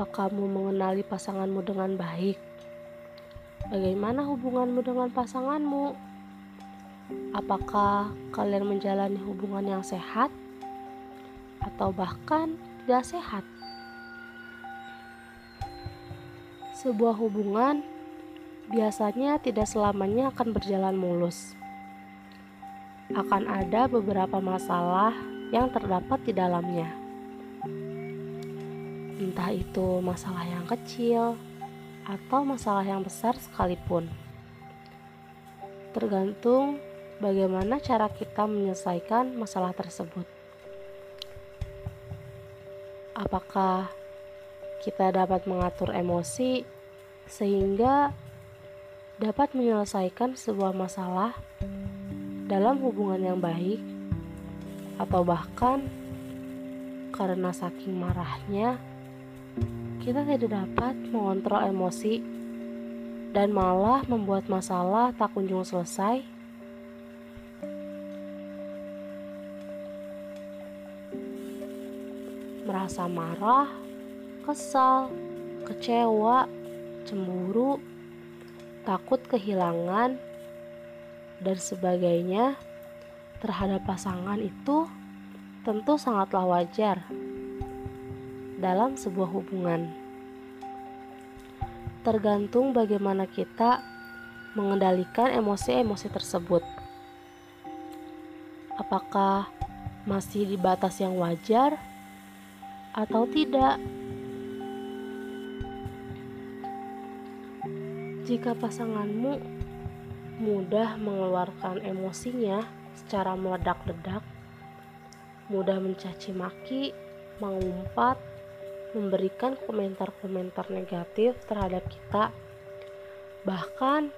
kamu mengenali pasanganmu dengan baik? Bagaimana hubunganmu dengan pasanganmu? Apakah kalian menjalani hubungan yang sehat atau bahkan tidak sehat? Sebuah hubungan biasanya tidak selamanya akan berjalan mulus. Akan ada beberapa masalah yang terdapat di dalamnya entah itu masalah yang kecil atau masalah yang besar sekalipun. Tergantung bagaimana cara kita menyelesaikan masalah tersebut. Apakah kita dapat mengatur emosi sehingga dapat menyelesaikan sebuah masalah dalam hubungan yang baik, atau bahkan karena saking marahnya kita tidak dapat mengontrol emosi dan malah membuat masalah tak kunjung selesai. Merasa marah, kesal, kecewa, cemburu, takut kehilangan, dan sebagainya terhadap pasangan itu tentu sangatlah wajar dalam sebuah hubungan. Tergantung bagaimana kita mengendalikan emosi-emosi tersebut. Apakah masih di batas yang wajar atau tidak? Jika pasanganmu mudah mengeluarkan emosinya secara meledak-ledak, mudah mencaci maki, mengumpat, memberikan komentar-komentar negatif terhadap kita, bahkan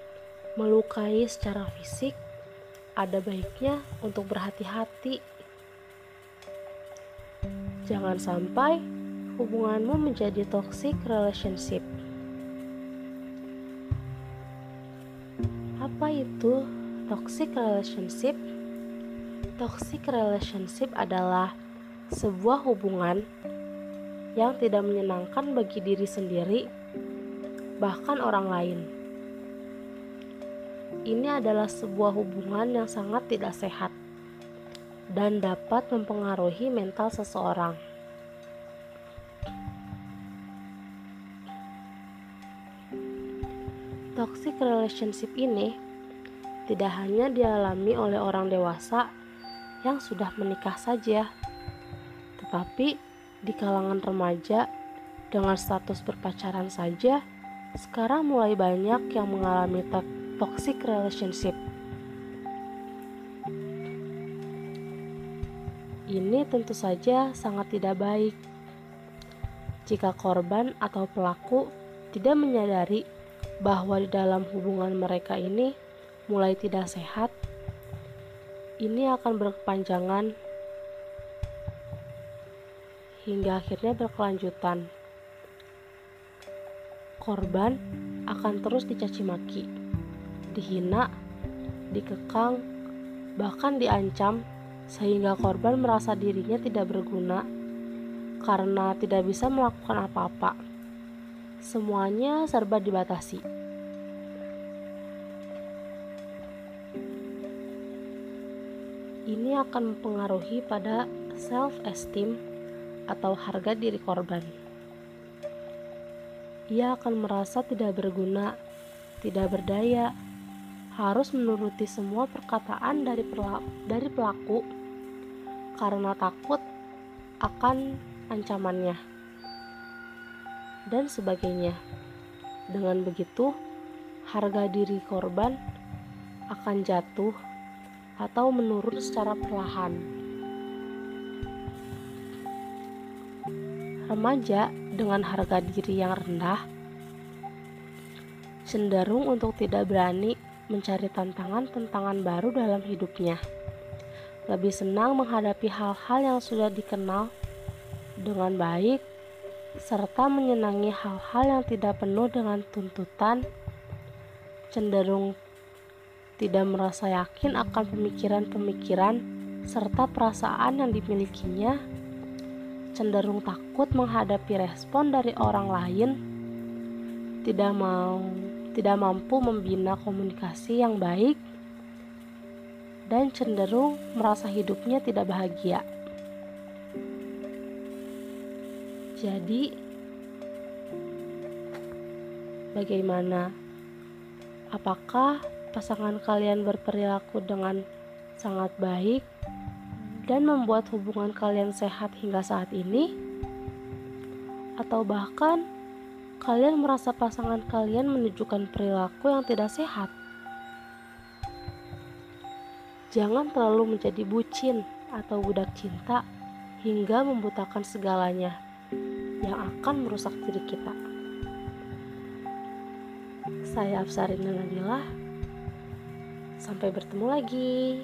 melukai secara fisik, ada baiknya untuk berhati-hati. Jangan sampai hubunganmu menjadi toxic relationship. Apa itu toxic relationship? Toxic relationship adalah sebuah hubungan yang tidak menyenangkan bagi diri sendiri, bahkan orang lain. Ini adalah sebuah hubungan yang sangat tidak sehat dan dapat mempengaruhi mental seseorang. Toxic relationship ini tidak hanya dialami oleh orang dewasa yang sudah menikah saja, tetapi di kalangan remaja dengan status berpacaran saja, sekarang mulai banyak yang mengalami to toxic relationship. Ini tentu saja sangat tidak baik. Jika korban atau pelaku tidak menyadari bahwa di dalam hubungan mereka ini mulai tidak sehat, ini akan berkepanjangan hingga akhirnya berkelanjutan. Korban akan terus dicaci maki, dihina, dikekang, bahkan diancam sehingga korban merasa dirinya tidak berguna karena tidak bisa melakukan apa-apa. Semuanya serba dibatasi. Ini akan mempengaruhi pada self-esteem atau harga diri korban. Ia akan merasa tidak berguna, tidak berdaya, harus menuruti semua perkataan dari dari pelaku karena takut akan ancamannya dan sebagainya. Dengan begitu, harga diri korban akan jatuh atau menurun secara perlahan. Remaja dengan harga diri yang rendah cenderung untuk tidak berani mencari tantangan-tantangan baru dalam hidupnya. Lebih senang menghadapi hal-hal yang sudah dikenal dengan baik, serta menyenangi hal-hal yang tidak penuh dengan tuntutan, cenderung tidak merasa yakin akan pemikiran-pemikiran serta perasaan yang dimilikinya cenderung takut menghadapi respon dari orang lain, tidak mau tidak mampu membina komunikasi yang baik, dan cenderung merasa hidupnya tidak bahagia. Jadi, bagaimana? Apakah pasangan kalian berperilaku dengan sangat baik dan membuat hubungan kalian sehat hingga saat ini? Atau bahkan kalian merasa pasangan kalian menunjukkan perilaku yang tidak sehat? Jangan terlalu menjadi bucin atau budak cinta hingga membutakan segalanya yang akan merusak diri kita. Saya Afsarina Nabila. Sampai bertemu lagi.